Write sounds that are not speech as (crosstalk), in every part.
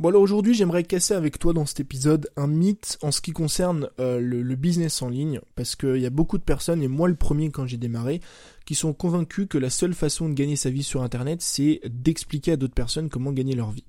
Bon alors aujourd'hui j'aimerais casser avec toi dans cet épisode un mythe en ce qui concerne euh, le, business en ligne parce qu'il y a beaucoup de personnes et moi le premier quand j'ai démarré qui sont convaincus que la seule façon de gagner sa vie sur internet c'est d'expliquer à d'autres personnes comment gagner leur vie.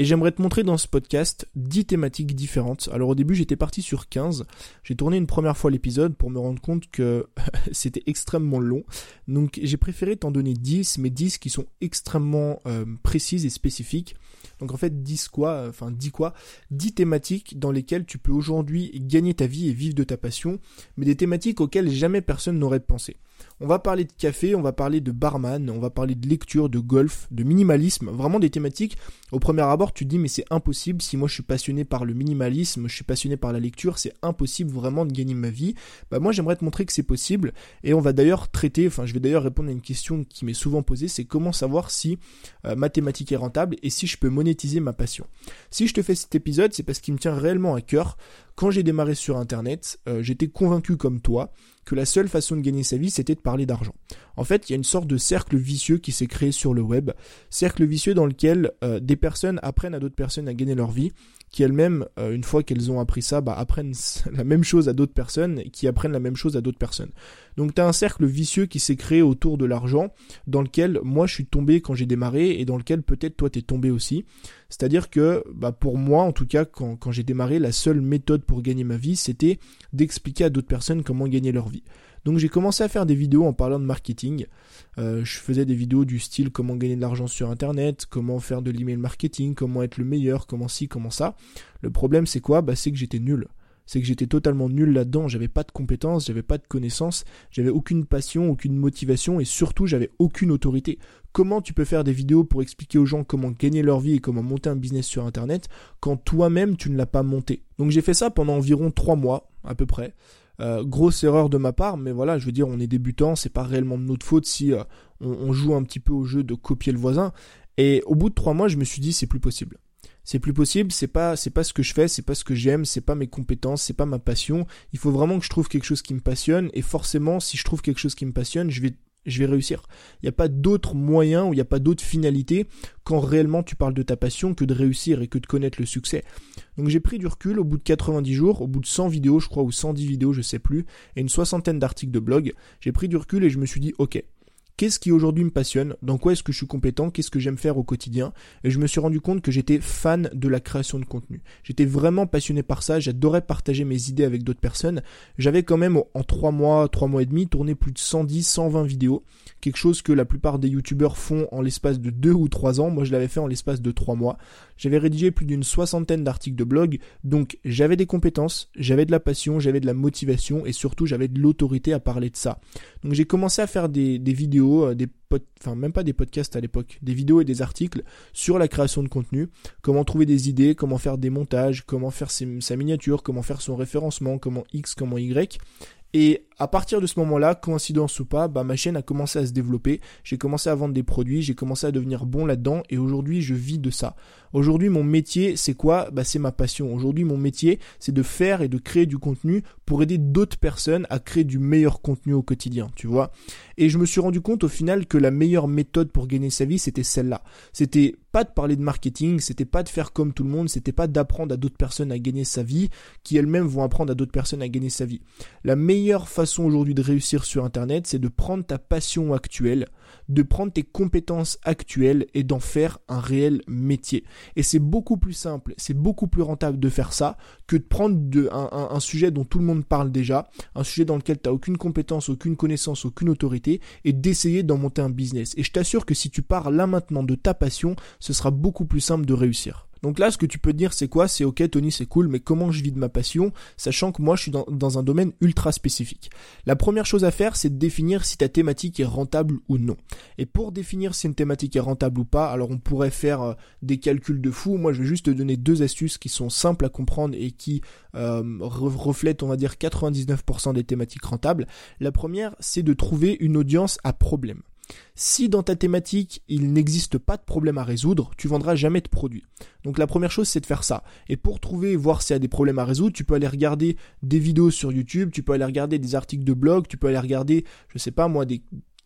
Et j'aimerais te montrer dans ce podcast 10 thématiques différentes. Alors au début j'étais parti sur 15. J'ai tourné une première fois l'épisode pour me rendre compte que (laughs) c'était extrêmement long. Donc j'ai préféré t'en donner 10, mais 10 qui sont extrêmement euh, précises et spécifiques donc en fait, 10 quoi, enfin 10 quoi? 10 thématiques dans lesquelles tu peux aujourd'hui gagner ta vie et vivre de ta passion, mais des thématiques auxquelles jamais personne n'aurait pensé. On va parler de café, on va parler de barman, on va parler de lecture, de golf, de minimalisme, vraiment des thématiques. Au premier abord, tu te dis mais c'est impossible, si moi je suis passionné par le minimalisme, je suis passionné par la lecture, c'est impossible vraiment de gagner ma vie. Bah moi j'aimerais te montrer que c'est possible et on va d'ailleurs traiter, enfin je vais d'ailleurs répondre à une question qui m'est souvent posée, c'est comment savoir si euh, ma thématique est rentable et si je peux monétiser ma passion. Si je te fais cet épisode, c'est parce qu'il me tient réellement à cœur. Quand j'ai démarré sur Internet, euh, j'étais convaincu comme toi que la seule façon de gagner sa vie, c'était de parler d'argent. En fait, il y a une sorte de cercle vicieux qui s'est créé sur le web, cercle vicieux dans lequel euh, des personnes apprennent à d'autres personnes à gagner leur vie, qui elles-mêmes, euh, une fois qu'elles ont appris ça, bah, apprennent (laughs) la même chose à d'autres personnes, qui apprennent la même chose à d'autres personnes. Donc tu as un cercle vicieux qui s'est créé autour de l'argent, dans lequel moi je suis tombé quand j'ai démarré, et dans lequel peut-être toi t'es tombé aussi. C'est-à-dire que, bah, pour moi, en tout cas, quand, quand j'ai démarré, la seule méthode pour gagner ma vie, c'était d'expliquer à d'autres personnes comment gagner leur vie. Donc j'ai commencé à faire des vidéos en parlant de marketing. Euh, je faisais des vidéos du style comment gagner de l'argent sur Internet, comment faire de l'email marketing, comment être le meilleur, comment ci, comment ça. Le problème c'est quoi? Bah, C'est que j'étais nul. C'est que j'étais totalement nul là-dedans, j'avais pas de compétences, j'avais pas de connaissances, j'avais aucune passion, aucune motivation et surtout j'avais aucune autorité. Comment tu peux faire des vidéos pour expliquer aux gens comment gagner leur vie et comment monter un business sur internet quand toi-même tu ne l'as pas monté? Donc j'ai fait ça pendant environ trois mois à peu près. Euh, grosse erreur de ma part, mais voilà, je veux dire, on est débutant, c'est pas réellement de notre faute si euh, on, joue un petit peu au jeu de copier le voisin. Et au bout de trois mois, je me suis dit, c'est plus possible. C'est plus possible, c'est pas, c'est pas ce que je fais, c'est pas ce que j'aime, c'est pas mes compétences, c'est pas ma passion. Il faut vraiment que je trouve quelque chose qui me passionne, et forcément, si je trouve quelque chose qui me passionne, je vais je vais réussir. Il n'y a pas d'autre moyen ou il n'y a pas d'autre finalité quand réellement tu parles de ta passion que de réussir et que de connaître le succès. Donc j'ai pris du recul au bout de 90 jours, au bout de 100 vidéos je crois ou 110 vidéos je sais plus, et une soixantaine d'articles de blog, j'ai pris du recul et je me suis dit ok, qu'est-ce qui aujourd'hui me passionne, dans quoi est-ce que je suis compétent, qu'est-ce que j'aime faire au quotidien? Et je me suis rendu compte que j'étais fan de la création de contenu. J'étais vraiment passionné par ça, j'adorais partager mes idées avec d'autres personnes. J'avais quand même en trois mois, trois mois et demi tourné plus de 110, 120 vidéos, quelque chose que la plupart des youtubeurs font en l'espace de deux ou trois ans. Moi je l'avais fait en l'espace de trois mois. J'avais rédigé plus d'une soixantaine d'articles de blog, donc j'avais des compétences, j'avais de la passion, j'avais de la motivation et surtout j'avais de l'autorité à parler de ça. Donc j'ai commencé à faire des, des vidéos, euh, des enfin même pas des podcasts à l'époque, des vidéos et des articles sur la création de contenu, comment trouver des idées, comment faire des montages, comment faire sa miniature, comment faire son référencement, comment X, comment Y. Et à partir de ce moment-là, coïncidence ou pas, bah, ma chaîne a commencé à se développer, j'ai commencé à vendre des produits, j'ai commencé à devenir bon là-dedans et aujourd'hui je vis de ça. Aujourd'hui mon métier c'est quoi? Bah, C'est ma passion. Aujourd'hui mon métier c'est de faire et de créer du contenu pour aider d'autres personnes à créer du meilleur contenu au quotidien, tu vois? Et je me suis rendu compte au final que la meilleure méthode pour gagner sa vie c'était celle-là. C'était pas de parler de marketing, c'était pas de faire comme tout le monde, c'était pas d'apprendre à d'autres personnes à gagner sa vie, qui elles-mêmes vont apprendre à d'autres personnes à gagner sa vie. La meilleure façon aujourd'hui de réussir sur Internet, c'est de prendre ta passion actuelle, de prendre tes compétences actuelles et d'en faire un réel métier. Et c'est beaucoup plus simple, c'est beaucoup plus rentable de faire ça que de prendre de, un, sujet dont tout le monde parle déjà, un sujet dans lequel tu n'as aucune compétence, aucune connaissance, aucune autorité, et d'essayer d'en monter un business. Et je t'assure que si tu pars là maintenant de ta passion, ce sera beaucoup plus simple de réussir. Donc là, ce que tu peux te dire, c'est quoi? C'est ok, Tony, c'est cool, mais comment je vis de ma passion, sachant que moi, je suis dans, un domaine ultra spécifique? La première chose à faire, c'est de définir si ta thématique est rentable ou non. Et pour définir si une thématique est rentable ou pas, alors on pourrait faire euh, des calculs de fou. Moi, je vais juste te donner deux astuces qui sont simples à comprendre et qui euh, reflètent, on va dire, 99% des thématiques rentables. La première, c'est de trouver une audience à problème. Si dans ta thématique, il n'existe pas de problème à résoudre, tu vendras jamais de produit. Donc la première chose, c'est de faire ça. Et pour trouver, voir s'il y a des problèmes à résoudre, tu peux aller regarder des vidéos sur YouTube, tu peux aller regarder des articles de blog, tu peux aller regarder, je sais pas moi, des,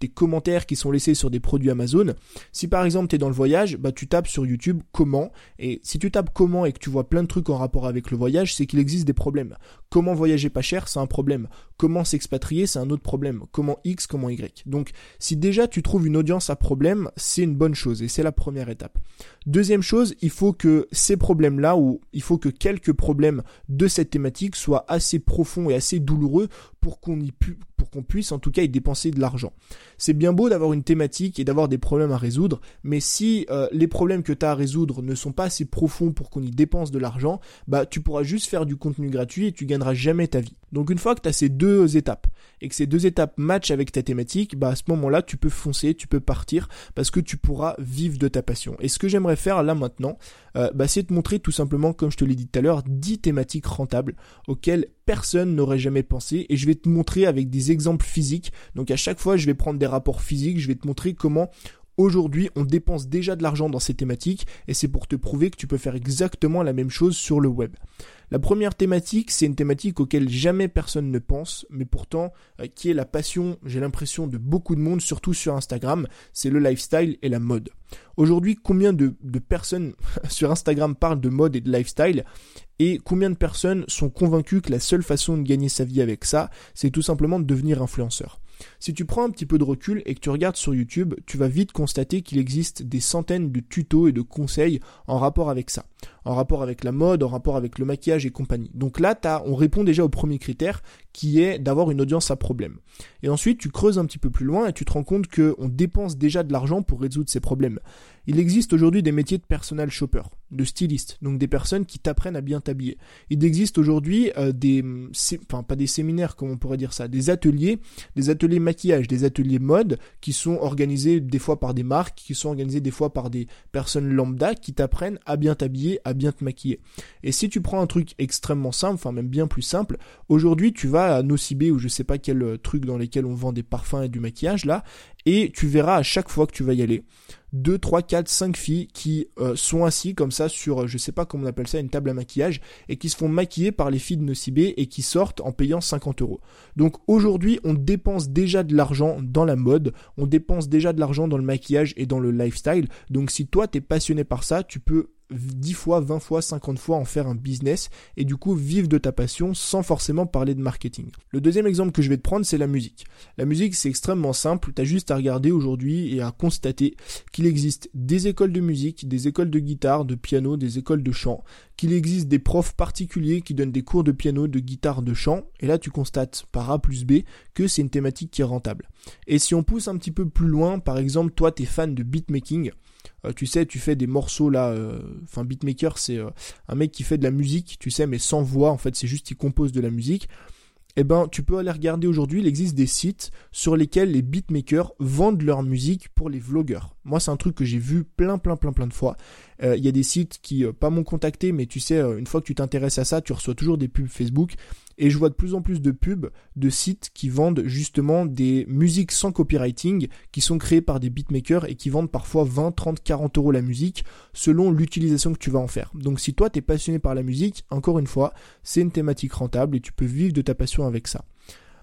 commentaires qui sont laissés sur des produits Amazon. Si par exemple tu es dans le voyage, bah tu tapes sur YouTube comment et si tu tapes comment et que tu vois plein de trucs en rapport avec le voyage, c'est qu'il existe des problèmes. Comment voyager pas cher, c'est un problème. Comment s'expatrier, c'est un autre problème. Comment X, comment Y. Donc si déjà tu trouves une audience à problème, c'est une bonne chose et c'est la première étape. Deuxième chose, il faut que ces problèmes-là, ou il faut que quelques problèmes de cette thématique soient assez profonds et assez douloureux pour qu'on y pu, pour qu'on puisse en tout cas y dépenser de l'argent. C'est bien beau d'avoir une thématique et d'avoir des problèmes à résoudre, mais si euh, les problèmes que tu as à résoudre ne sont pas assez profonds pour qu'on y dépense de l'argent, bah tu pourras juste faire du contenu gratuit et tu gagneras jamais ta vie. Donc une fois que tu as ces deux étapes et que ces deux étapes matchent avec ta thématique, bah à ce moment-là, tu peux foncer, tu peux partir parce que tu pourras vivre de ta passion. Et ce que j'aimerais faire là maintenant, euh, bah, c'est de montrer tout simplement, comme je te l'ai dit tout à l'heure, 10 thématiques rentables auxquelles personne n'aurait jamais pensé et je vais te montrer avec des exemples physiques. Donc à chaque fois, je vais prendre des rapports physiques, je vais te montrer comment Aujourd'hui, on dépense déjà de l'argent dans ces thématiques et c'est pour te prouver que tu peux faire exactement la même chose sur le web. La première thématique, c'est une thématique auquel jamais personne ne pense, mais pourtant euh, qui est la passion, j'ai l'impression, de beaucoup de monde, surtout sur Instagram, c'est le lifestyle et la mode. Aujourd'hui, combien de, de personnes (laughs) sur Instagram parlent de mode et de lifestyle et combien de personnes sont convaincues que la seule façon de gagner sa vie avec ça, c'est tout simplement de devenir influenceur? Si tu prends un petit peu de recul et que tu regardes sur YouTube, tu vas vite constater qu'il existe des centaines de tutos et de conseils en rapport avec ça, en rapport avec la mode, en rapport avec le maquillage et compagnie. Donc là, on répond déjà au premier critère qui est d'avoir une audience à problème. Et ensuite, tu creuses un petit peu plus loin et tu te rends compte qu'on dépense déjà de l'argent pour résoudre ces problèmes. Il existe aujourd'hui des métiers de personal shopper, de styliste, donc des personnes qui t'apprennent à bien t'habiller. Il existe aujourd'hui euh, des, enfin pas des séminaires, comme on pourrait dire ça, des ateliers, des ateliers maquillage, des ateliers mode qui sont organisés des fois par des marques, qui sont organisés des fois par des personnes lambda qui t'apprennent à bien t'habiller, à bien te maquiller. Et si tu prends un truc extrêmement simple, enfin même bien plus simple, aujourd'hui tu vas à Nocibé ou je sais pas quel truc dans lesquels on vend des parfums et du maquillage là, et tu verras à chaque fois que tu vas y aller 2, 3, 4, 5 filles qui euh, sont assis comme ça sur, euh, je sais pas comment on appelle ça, une table à maquillage, et qui se font maquiller par les filles de Nocibé et qui sortent en payant 50 euros. Donc aujourd'hui, on dépense déjà de l'argent dans la mode, on dépense déjà de l'argent dans le maquillage et dans le lifestyle. Donc si toi t'es passionné par ça, tu peux 10 fois, 20 fois, 50 fois en faire un business et du coup vivre de ta passion sans forcément parler de marketing. Le deuxième exemple que je vais te prendre, c'est la musique. La musique, c'est extrêmement simple. Tu as juste à regarder aujourd'hui et à constater qu'il existe des écoles de musique, des écoles de guitare, de piano, des écoles de chant, qu'il existe des profs particuliers qui donnent des cours de piano, de guitare, de chant. Et là, tu constates par A plus B que c'est une thématique qui est rentable. Et si on pousse un petit peu plus loin, par exemple, toi, tu es fan de beatmaking, euh, tu sais, tu fais des morceaux là. Euh, enfin, beatmaker, c'est euh, un mec qui fait de la musique, tu sais, mais sans voix. En fait, c'est juste qu'il compose de la musique. Eh ben, tu peux aller regarder aujourd'hui, il existe des sites sur lesquels les beatmakers vendent leur musique pour les vlogueurs. Moi, c'est un truc que j'ai vu plein, plein, plein, plein de fois. Il y a des sites qui, pas m'ont contacté, mais tu sais, une fois que tu t'intéresses à ça, tu reçois toujours des pubs Facebook. Et je vois de plus en plus de pubs de sites qui vendent justement des musiques sans copywriting qui sont créées par des beatmakers et qui vendent parfois 20, 30, 40 euros la musique selon l'utilisation que tu vas en faire. Donc si toi t'es passionné par la musique, encore une fois, c'est une thématique rentable et tu peux vivre de ta passion avec ça.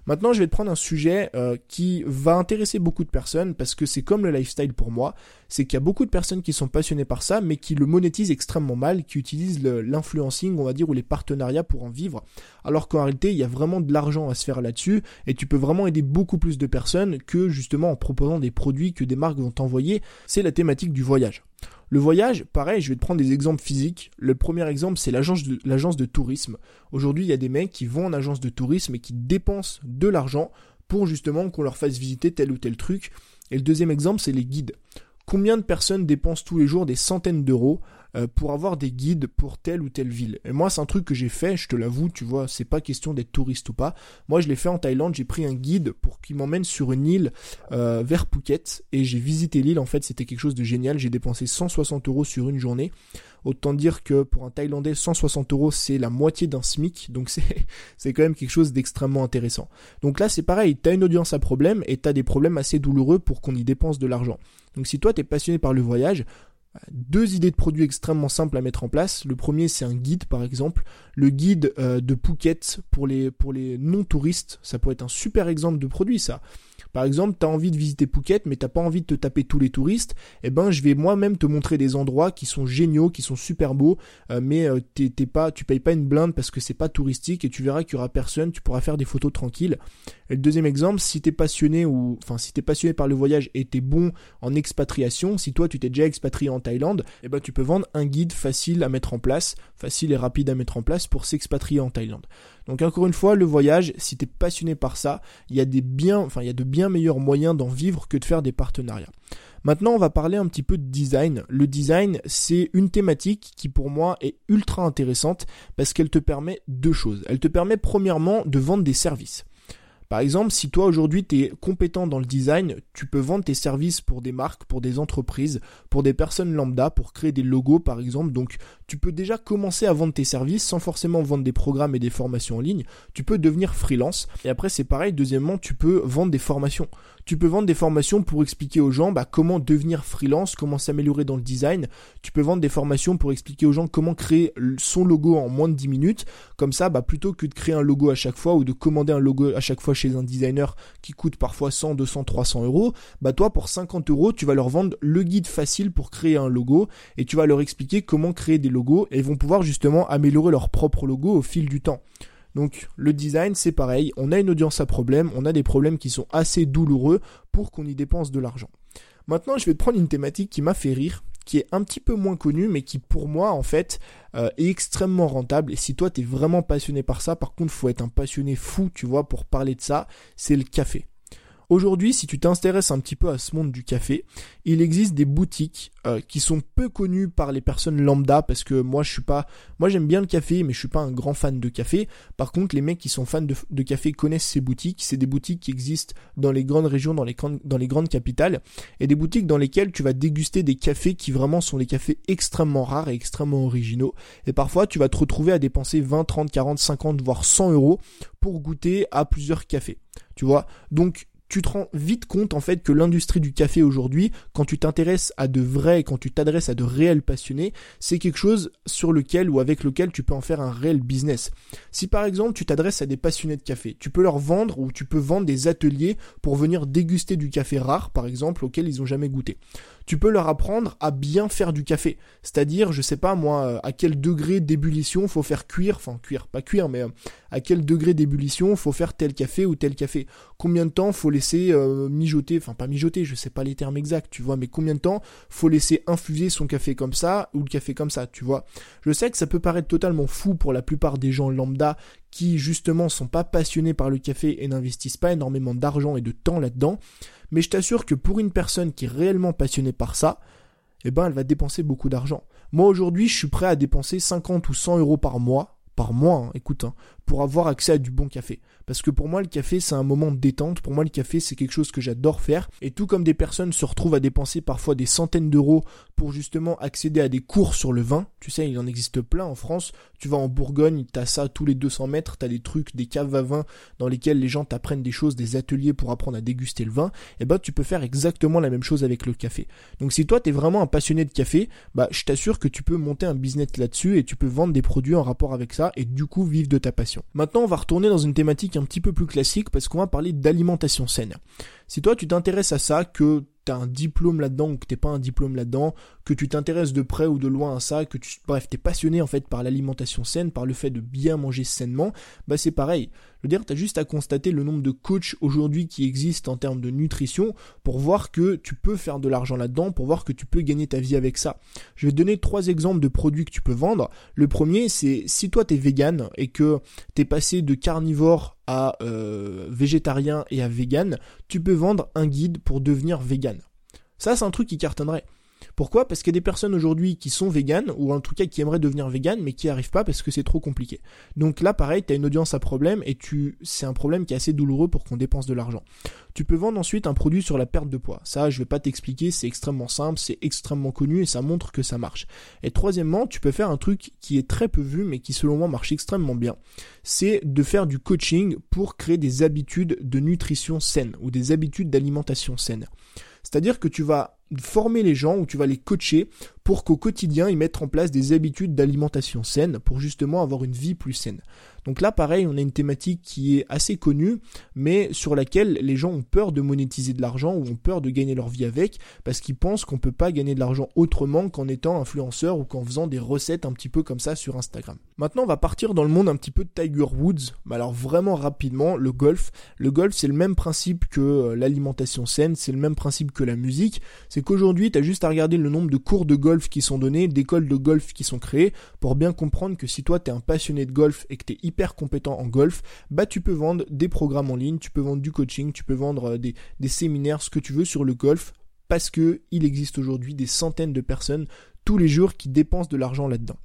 Maintenant, je vais te prendre un sujet euh, qui va intéresser beaucoup de personnes parce que c'est comme le lifestyle pour moi, c'est qu'il y a beaucoup de personnes qui sont passionnées par ça, mais qui le monétisent extrêmement mal, qui utilisent l'influencing, on va dire, ou les partenariats pour en vivre, alors qu'en réalité, il y a vraiment de l'argent à se faire là-dessus, et tu peux vraiment aider beaucoup plus de personnes que justement en proposant des produits que des marques vont t'envoyer. C'est la thématique du voyage. Le voyage, pareil, je vais te prendre des exemples physiques. Le premier exemple, c'est l'agence de, tourisme. Aujourd'hui, il y a des mecs qui vont en agence de tourisme et qui dépensent de l'argent pour justement qu'on leur fasse visiter tel ou tel truc. Et le deuxième exemple, c'est les guides. Combien de personnes dépensent tous les jours des centaines d'euros euh, pour avoir des guides pour telle ou telle ville. Et moi, c'est un truc que j'ai fait, je te l'avoue, tu vois, c'est pas question d'être touriste ou pas. Moi, je l'ai fait en Thaïlande, j'ai pris un guide pour qu'il m'emmène sur une île euh, vers Phuket et j'ai visité l'île. En fait, c'était quelque chose de génial. J'ai dépensé 160 euros sur une journée. Autant dire que pour un Thaïlandais, 160 euros, c'est la moitié d'un SMIC. Donc c'est, (laughs) c'est quand même quelque chose d'extrêmement intéressant. Donc là, c'est pareil. T'as une audience à problème et t'as des problèmes assez douloureux pour qu'on y dépense de l'argent. Donc si toi, t'es passionné par le voyage, deux idées de produits extrêmement simples à mettre en place. Le premier, c'est un guide, par exemple. Le guide euh, de Phuket pour les, pour les non-touristes. Ça pourrait être un super exemple de produit, ça. Par exemple, tu as envie de visiter Phuket, mais t'as pas envie de te taper tous les touristes. Eh ben, je vais moi-même te montrer des endroits qui sont géniaux, qui sont super beaux, euh, mais euh, t'es, pas, tu payes pas une blinde parce que c'est pas touristique et tu verras qu'il y aura personne. Tu pourras faire des photos tranquilles. Et le deuxième exemple, si t'es passionné ou, enfin, si t'es passionné par le voyage et t'es bon en expatriation, si toi tu t'es déjà expatrié en Thaïlande, eh ben, tu peux vendre un guide facile à mettre en place, facile et rapide à mettre en place pour s'expatrier en Thaïlande. Donc encore une fois, le voyage, si tu es passionné par ça, il y a des bien, enfin il y a de bien meilleurs moyens d'en vivre que de faire des partenariats. Maintenant, on va parler un petit peu de design. Le design, c'est une thématique qui pour moi est ultra intéressante parce qu'elle te permet deux choses. Elle te permet premièrement de vendre des services. Par exemple, si toi aujourd'hui tu es compétent dans le design, tu peux vendre tes services pour des marques, pour des entreprises, pour des personnes lambda, pour créer des logos par exemple. Donc tu peux déjà commencer à vendre tes services sans forcément vendre des programmes et des formations en ligne. Tu peux devenir freelance. Et après c'est pareil, deuxièmement, tu peux vendre des formations. Tu peux vendre des formations pour expliquer aux gens bah, comment devenir freelance, comment s'améliorer dans le design. Tu peux vendre des formations pour expliquer aux gens comment créer son logo en moins de 10 minutes. Comme ça, bah, plutôt que de créer un logo à chaque fois ou de commander un logo à chaque fois chez un designer qui coûte parfois 100, 200, 300 euros, bah toi pour 50 euros, tu vas leur vendre le guide facile pour créer un logo et tu vas leur expliquer comment créer des logos et ils vont pouvoir justement améliorer leur propre logo au fil du temps. Donc le design, c'est pareil, on a une audience à problème, on a des problèmes qui sont assez douloureux pour qu'on y dépense de l'argent. Maintenant, je vais te prendre une thématique qui m'a fait rire, qui est un petit peu moins connue, mais qui pour moi, en fait, euh, est extrêmement rentable. Et si toi, tu es vraiment passionné par ça, par contre, faut être un passionné fou, tu vois, pour parler de ça, c'est le café. Aujourd'hui, si tu t'intéresses un petit peu à ce monde du café, il existe des boutiques euh, qui sont peu connues par les personnes lambda parce que moi je suis pas, moi j'aime bien le café mais je suis pas un grand fan de café. Par contre, les mecs qui sont fans de, café connaissent ces boutiques. C'est des boutiques qui existent dans les grandes régions, dans les, dans les grandes capitales et des boutiques dans lesquelles tu vas déguster des cafés qui vraiment sont des cafés extrêmement rares et extrêmement originaux. Et parfois, tu vas te retrouver à dépenser 20, 30, 40, 50, voire 100 euros pour goûter à plusieurs cafés. Tu vois? Donc tu te rends vite compte en fait que l'industrie du café aujourd'hui, quand tu t'intéresses à de vrais, quand tu t'adresses à de réels passionnés, c'est quelque chose sur lequel ou avec lequel tu peux en faire un réel business. Si par exemple tu t'adresses à des passionnés de café, tu peux leur vendre ou tu peux vendre des ateliers pour venir déguster du café rare par exemple auquel ils n'ont jamais goûté tu peux leur apprendre à bien faire du café. C'est-à-dire, je sais pas moi, à quel degré d'ébullition faut faire cuire, enfin cuire, pas cuire, mais euh, à quel degré d'ébullition faut faire tel café ou tel café. Combien de temps faut laisser euh, mijoter, enfin pas mijoter, je sais pas les termes exacts, tu vois, mais combien de temps faut laisser infuser son café comme ça ou le café comme ça, tu vois. Je sais que ça peut paraître totalement fou pour la plupart des gens lambda qui justement sont pas passionnés par le café et n'investissent pas énormément d'argent et de temps là-dedans. Mais je t'assure que pour une personne qui est réellement passionnée par ça, eh ben elle va dépenser beaucoup d'argent. Moi aujourd'hui, je suis prêt à dépenser 50 ou 100 euros par mois par mois, hein, écoute, hein, pour avoir accès à du bon café. Parce que pour moi, le café, c'est un moment de détente. Pour moi, le café, c'est quelque chose que j'adore faire. Et tout comme des personnes se retrouvent à dépenser parfois des centaines d'euros pour justement accéder à des cours sur le vin, tu sais, il en existe plein en France. Tu vas en Bourgogne, t'as ça tous les 200 mètres, t'as des trucs, des caves à vin dans lesquelles les gens t'apprennent des choses, des ateliers pour apprendre à déguster le vin. Et bah, tu peux faire exactement la même chose avec le café. Donc si toi, t'es vraiment un passionné de café, bah, je t'assure que tu peux monter un business là-dessus et tu peux vendre des produits en rapport avec ça et du coup vivre de ta passion. Maintenant, on va retourner dans une thématique un petit peu plus classique parce qu'on va parler d'alimentation saine. Si toi tu t'intéresses à ça, que tu as un diplôme là-dedans ou que t'es pas un diplôme là-dedans, que tu t'intéresses de près ou de loin à ça, que tu, bref, t'es passionné en fait par l'alimentation saine, par le fait de bien manger sainement, bah c'est pareil. Je veux dire, t'as juste à constater le nombre de coachs aujourd'hui qui existent en termes de nutrition pour voir que tu peux faire de l'argent là-dedans, pour voir que tu peux gagner ta vie avec ça. Je vais te donner trois exemples de produits que tu peux vendre. Le premier, c'est si toi t'es vegan et que t'es passé de carnivore à euh, végétarien et à vegan, tu peux vendre un guide pour devenir vegan. Ça, c'est un truc qui cartonnerait. Pourquoi? Parce qu'il y a des personnes aujourd'hui qui sont véganes, ou en tout cas qui aimeraient devenir véganes, mais qui n'y arrivent pas parce que c'est trop compliqué. Donc là, pareil, tu as une audience à problème, et tu, c'est un problème qui est assez douloureux pour qu'on dépense de l'argent. Tu peux vendre ensuite un produit sur la perte de poids. Ça, je vais pas t'expliquer, c'est extrêmement simple, c'est extrêmement connu, et ça montre que ça marche. Et troisièmement, tu peux faire un truc qui est très peu vu, mais qui selon moi marche extrêmement bien. C'est de faire du coaching pour créer des habitudes de nutrition saine, ou des habitudes d'alimentation saine. C'est-à-dire que tu vas former les gens ou tu vas les coacher pour qu'au quotidien ils mettent en place des habitudes d'alimentation saine pour justement avoir une vie plus saine. Donc là, pareil, on a une thématique qui est assez connue, mais sur laquelle les gens ont peur de monétiser de l'argent ou ont peur de gagner leur vie avec, parce qu'ils pensent qu'on peut pas gagner de l'argent autrement qu'en étant influenceur ou qu'en faisant des recettes un petit peu comme ça sur Instagram. Maintenant, on va partir dans le monde un petit peu de Tiger Woods. alors vraiment rapidement, le golf. Le golf, c'est le même principe que euh, l'alimentation saine, c'est le même principe que la musique. C'est qu'aujourd'hui, tu as juste à regarder le nombre de cours de qui sont donnés, d'écoles de golf qui sont créées, pour bien comprendre que si toi, tu es un passionné de golf et que tu es hyper compétent en golf, bah tu peux vendre des programmes en ligne, tu peux vendre du coaching, tu peux vendre euh, des, des séminaires, ce que tu veux sur le golf, parce que il existe aujourd'hui des centaines de personnes tous les jours qui dépensent de l'argent là-dedans.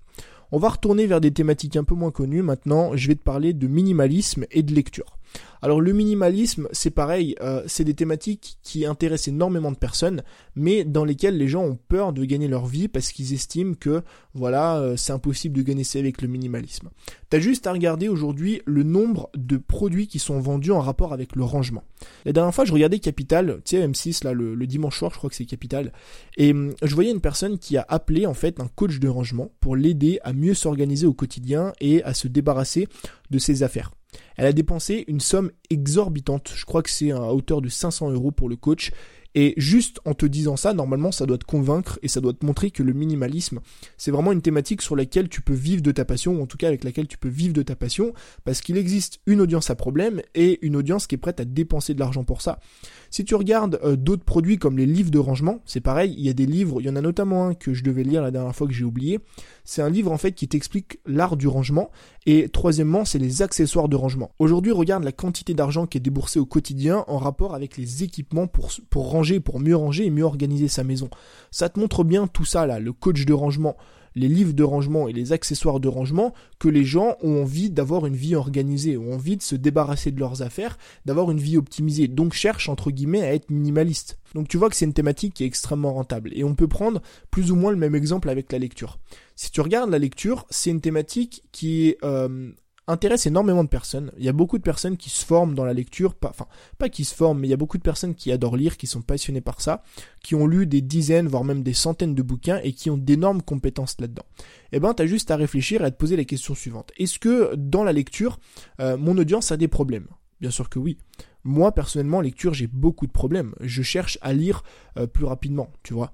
On va retourner vers des thématiques un peu moins connues. Maintenant, je vais te parler de minimalisme et de lecture. Alors le minimalisme, c'est pareil, euh, c'est des thématiques qui intéressent énormément de personnes, mais dans lesquelles les gens ont peur de gagner leur vie parce qu'ils estiment que voilà, euh, c'est impossible de gagner sa vie avec le minimalisme. T'as juste à regarder aujourd'hui le nombre de produits qui sont vendus en rapport avec le rangement. La dernière fois, je regardais Capital, tu sais M6 là, le, dimanche soir, je crois que c'est Capital, et hum, je voyais une personne qui a appelé en fait un coach de rangement pour l'aider à mieux s'organiser au quotidien et à se débarrasser de ses affaires. Elle a dépensé une somme exorbitante, je crois que c'est à hauteur de 500 euros pour le coach, et juste en te disant ça, normalement, ça doit te convaincre et ça doit te montrer que le minimalisme, c'est vraiment une thématique sur laquelle tu peux vivre de ta passion, ou en tout cas avec laquelle tu peux vivre de ta passion, parce qu'il existe une audience à problème et une audience qui est prête à dépenser de l'argent pour ça. Si tu regardes euh, d'autres produits comme les livres de rangement, c'est pareil, il y a des livres, il y en a notamment un que je devais lire la dernière fois que j'ai oublié. C'est un livre en fait qui t'explique l'art du rangement et troisièmement, c'est les accessoires de rangement. Aujourd'hui, regarde la quantité d'argent qui est déboursée au quotidien en rapport avec les équipements pour pour ranger pour mieux ranger et mieux organiser sa maison. Ça te montre bien tout ça là, le coach de rangement, les livres de rangement et les accessoires de rangement, que les gens ont envie d'avoir une vie organisée, ont envie de se débarrasser de leurs affaires, d'avoir une vie optimisée, donc cherchent entre guillemets à être minimaliste. Donc tu vois que c'est une thématique qui est extrêmement rentable. Et on peut prendre plus ou moins le même exemple avec la lecture. Si tu regardes la lecture, c'est une thématique qui est euh, intéresse énormément de personnes. Il y a beaucoup de personnes qui se forment dans la lecture, pas, enfin, pas qui se forment, mais il y a beaucoup de personnes qui adorent lire, qui sont passionnées par ça, qui ont lu des dizaines, voire même des centaines de bouquins et qui ont d'énormes compétences là-dedans. Eh ben, t'as juste à réfléchir et à te poser la question suivante. Est-ce que dans la lecture, euh, mon audience a des problèmes? Bien sûr que oui. Moi, personnellement, lecture, j'ai beaucoup de problèmes. Je cherche à lire euh, plus rapidement, tu vois.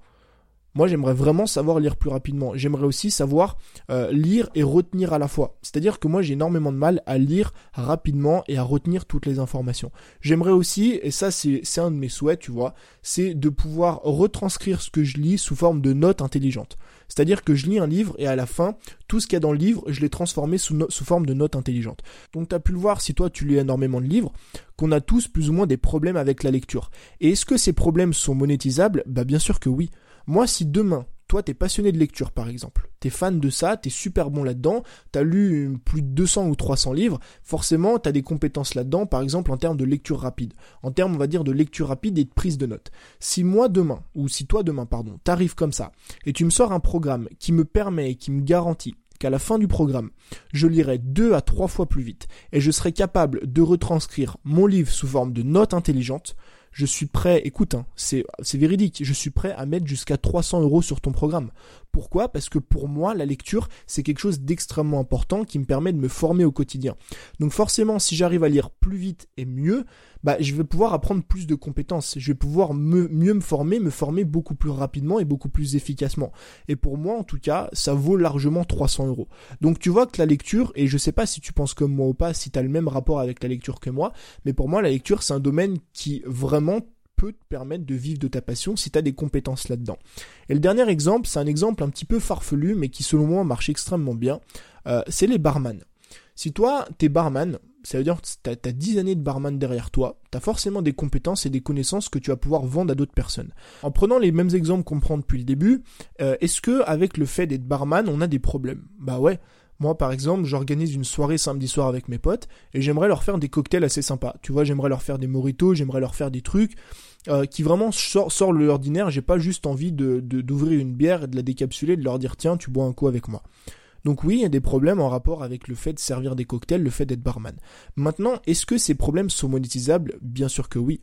Moi, j'aimerais vraiment savoir lire plus rapidement. J'aimerais aussi savoir euh, lire et retenir à la fois. C'est-à-dire que moi, j'ai énormément de mal à lire rapidement et à retenir toutes les informations. J'aimerais aussi, et ça c'est un de mes souhaits, tu vois, c'est de pouvoir retranscrire ce que je lis sous forme de notes intelligentes. C'est-à-dire que je lis un livre et à la fin, tout ce qu'il y a dans le livre, je l'ai transformé sous, forme de notes intelligentes. Donc tu as pu le voir si toi tu lis énormément de livres, qu'on a tous plus ou moins des problèmes avec la lecture. Et est-ce que ces problèmes sont monétisables? Bah bien sûr que oui. Moi, si demain, toi, t'es passionné de lecture, par exemple, t'es fan de ça, t'es super bon là-dedans, t'as lu plus de 200 ou 300 livres, forcément, t'as des compétences là-dedans, par exemple, en termes de lecture rapide, en termes, on va dire, de lecture rapide et de prise de notes. Si moi, demain, ou si toi, demain, pardon, t'arrives comme ça, et tu me sors un programme qui me permet et qui me garantit qu'à la fin du programme, je lirai deux à trois fois plus vite, et je serai capable de retranscrire mon livre sous forme de notes intelligentes, je suis prêt, écoute, hein, c'est véridique, je suis prêt à mettre jusqu'à 300 euros sur ton programme. Pourquoi? Parce que pour moi, la lecture, c'est quelque chose d'extrêmement important qui me permet de me former au quotidien. Donc forcément, si j'arrive à lire plus vite et mieux, bah, je vais pouvoir apprendre plus de compétences. Je vais pouvoir mieux me former, me former beaucoup plus rapidement et beaucoup plus efficacement. Et pour moi, en tout cas, ça vaut largement 300 euros. Donc tu vois que la lecture, et je sais pas si tu penses comme moi ou pas, si tu as le même rapport avec la lecture que moi, mais pour moi, la lecture, c'est un domaine qui vraiment peut te permettre de vivre de ta passion si tu as des compétences là-dedans. Et le dernier exemple, c'est un exemple un petit peu farfelu, mais qui selon moi marche extrêmement bien, euh, c'est les barman. Si toi, t'es barman, ça veut dire que tu as, 10 années de barman derrière toi, tu as forcément des compétences et des connaissances que tu vas pouvoir vendre à d'autres personnes. En prenant les mêmes exemples qu'on prend depuis le début, euh, est-ce que avec le fait d'être barman, on a des problèmes? Bah ouais, moi, par exemple, j'organise une soirée samedi soir avec mes potes et j'aimerais leur faire des cocktails assez sympas. Tu vois, j'aimerais leur faire des moritos, j'aimerais leur faire des trucs euh, qui vraiment sortent sort de l'ordinaire. J'ai pas juste envie d'ouvrir une bière et de la décapsuler, de leur dire tiens, tu bois un coup avec moi. Donc oui, il y a des problèmes en rapport avec le fait de servir des cocktails, le fait d'être barman. Maintenant, est-ce que ces problèmes sont monétisables? Bien sûr que oui.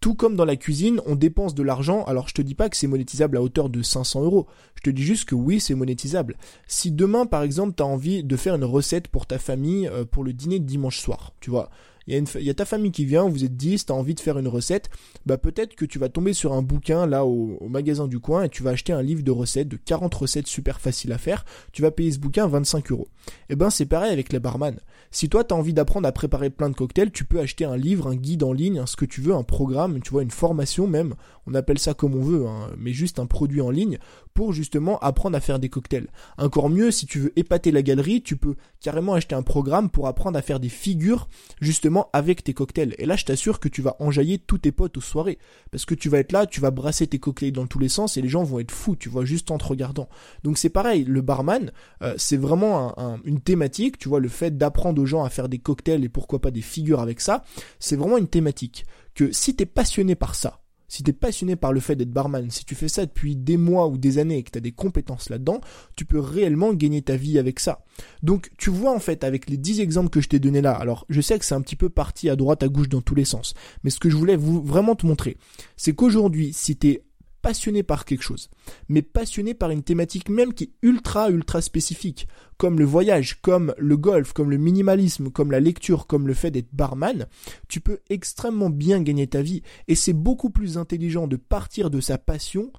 Tout comme dans la cuisine, on dépense de l'argent. Alors je te dis pas que c'est monétisable à hauteur de 500 euros. Je te dis juste que oui, c'est monétisable. Si demain, par exemple, tu as envie de faire une recette pour ta famille euh, pour le dîner de dimanche soir, tu vois, il y, a ta famille qui vient, vous êtes 10, tu as envie de faire une recette, bah peut-être que tu vas tomber sur un bouquin là au, magasin du coin et tu vas acheter un livre de recettes de 40 recettes super faciles à faire, tu vas payer ce bouquin 25 euros. Et eh ben c'est pareil avec les barman. Si toi tu as envie d'apprendre à préparer plein de cocktails, tu peux acheter un livre, un guide en ligne, ce que tu veux, un programme, tu vois, une formation même, on appelle ça comme on veut, hein, mais juste un produit en ligne pour justement apprendre à faire des cocktails. Encore mieux, si tu veux épater la galerie, tu peux carrément acheter un programme pour apprendre à faire des figures justement avec tes cocktails. Et là, je t'assure que tu vas enjailler tous tes potes aux soirées. Parce que tu vas être là, tu vas brasser tes cocktails dans tous les sens et les gens vont être fous, tu vois, juste en te regardant. Donc c'est pareil, le barman, euh, c'est vraiment une thématique, tu vois, le fait d'apprendre aux gens à faire des cocktails et pourquoi pas des figures avec ça, c'est vraiment une thématique. Que si t'es passionné par ça, si tu es passionné par le fait d'être barman, si tu fais ça depuis des mois ou des années et que tu as des compétences là-dedans, tu peux réellement gagner ta vie avec ça. Donc tu vois en fait avec les 10 exemples que je t'ai donnés là, alors je sais que c'est un petit peu parti à droite à gauche dans tous les sens, mais ce que je voulais vraiment te montrer, c'est qu'aujourd'hui si tu es passionné par quelque chose, mais passionné par une thématique même qui est ultra ultra spécifique, comme le voyage, comme le golf, comme le minimalisme, comme la lecture, comme le fait d'être barman, tu peux extrêmement bien gagner ta vie et c'est beaucoup plus intelligent de partir de sa passion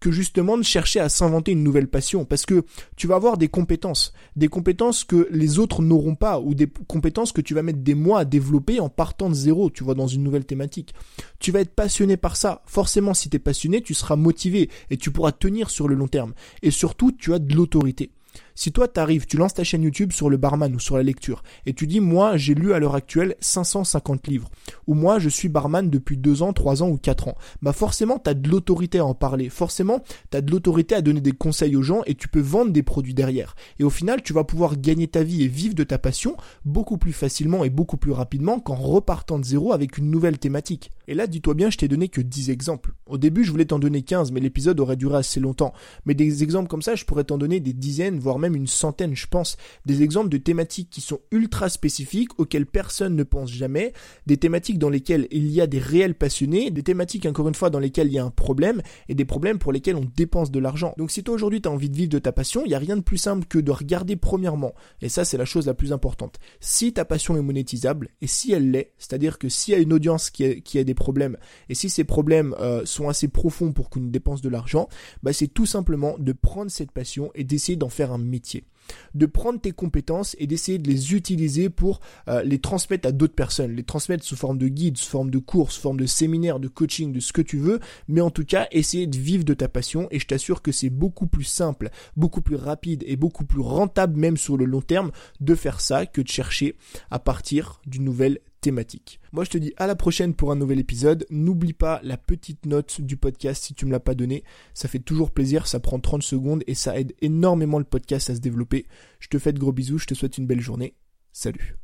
que justement de chercher à s'inventer une nouvelle passion parce que tu vas avoir des compétences, des compétences que les autres n'auront pas ou des compétences que tu vas mettre des mois à développer en partant de zéro, tu vois, dans une nouvelle thématique. Tu vas être passionné par ça. Forcément, si tu es passionné, tu seras motivé et tu pourras tenir sur le long terme. Et surtout, tu as de l'autorité. Si toi t'arrives, tu lances ta chaîne YouTube sur le barman ou sur la lecture, et tu dis moi j'ai lu à l'heure actuelle 550 livres, ou moi je suis barman depuis 2 ans, 3 ans ou 4 ans, bah forcément t'as de l'autorité à en parler, forcément t'as de l'autorité à donner des conseils aux gens et tu peux vendre des produits derrière. Et au final tu vas pouvoir gagner ta vie et vivre de ta passion beaucoup plus facilement et beaucoup plus rapidement qu'en repartant de zéro avec une nouvelle thématique. Et là dis-toi bien je t'ai donné que 10 exemples. Au début je voulais t'en donner 15 mais l'épisode aurait duré assez longtemps. Mais des exemples comme ça je pourrais t'en donner des dizaines voire même une centaine, je pense, des exemples de thématiques qui sont ultra spécifiques, auxquelles personne ne pense jamais, des thématiques dans lesquelles il y a des réels passionnés, des thématiques encore une fois dans lesquelles il y a un problème, et des problèmes pour lesquels on dépense de l'argent. Donc si toi aujourd'hui tu as envie de vivre de ta passion, il n'y a rien de plus simple que de regarder premièrement, et ça c'est la chose la plus importante, si ta passion est monétisable, et si elle l'est, c'est-à-dire que s'il y a une audience qui a, qui a des problèmes, et si ces problèmes euh, sont assez profonds pour qu'on dépense de l'argent, bah c'est tout simplement de prendre cette passion et d'essayer d'en faire un de prendre tes compétences et d'essayer de les utiliser pour euh, les transmettre à d'autres personnes, les transmettre sous forme de guide, sous forme de cours, sous forme de séminaire, de coaching, de ce que tu veux, mais en tout cas, essayer de vivre de ta passion et je t'assure que c'est beaucoup plus simple, beaucoup plus rapide et beaucoup plus rentable même sur le long terme de faire ça que de chercher à partir d'une nouvelle thématique. Moi je te dis à la prochaine pour un nouvel épisode. N'oublie pas la petite note du podcast si tu me l'as pas donné. Ça fait toujours plaisir, ça prend 30 secondes et ça aide énormément le podcast à se développer. Je te fais de gros bisous, je te souhaite une belle journée. Salut.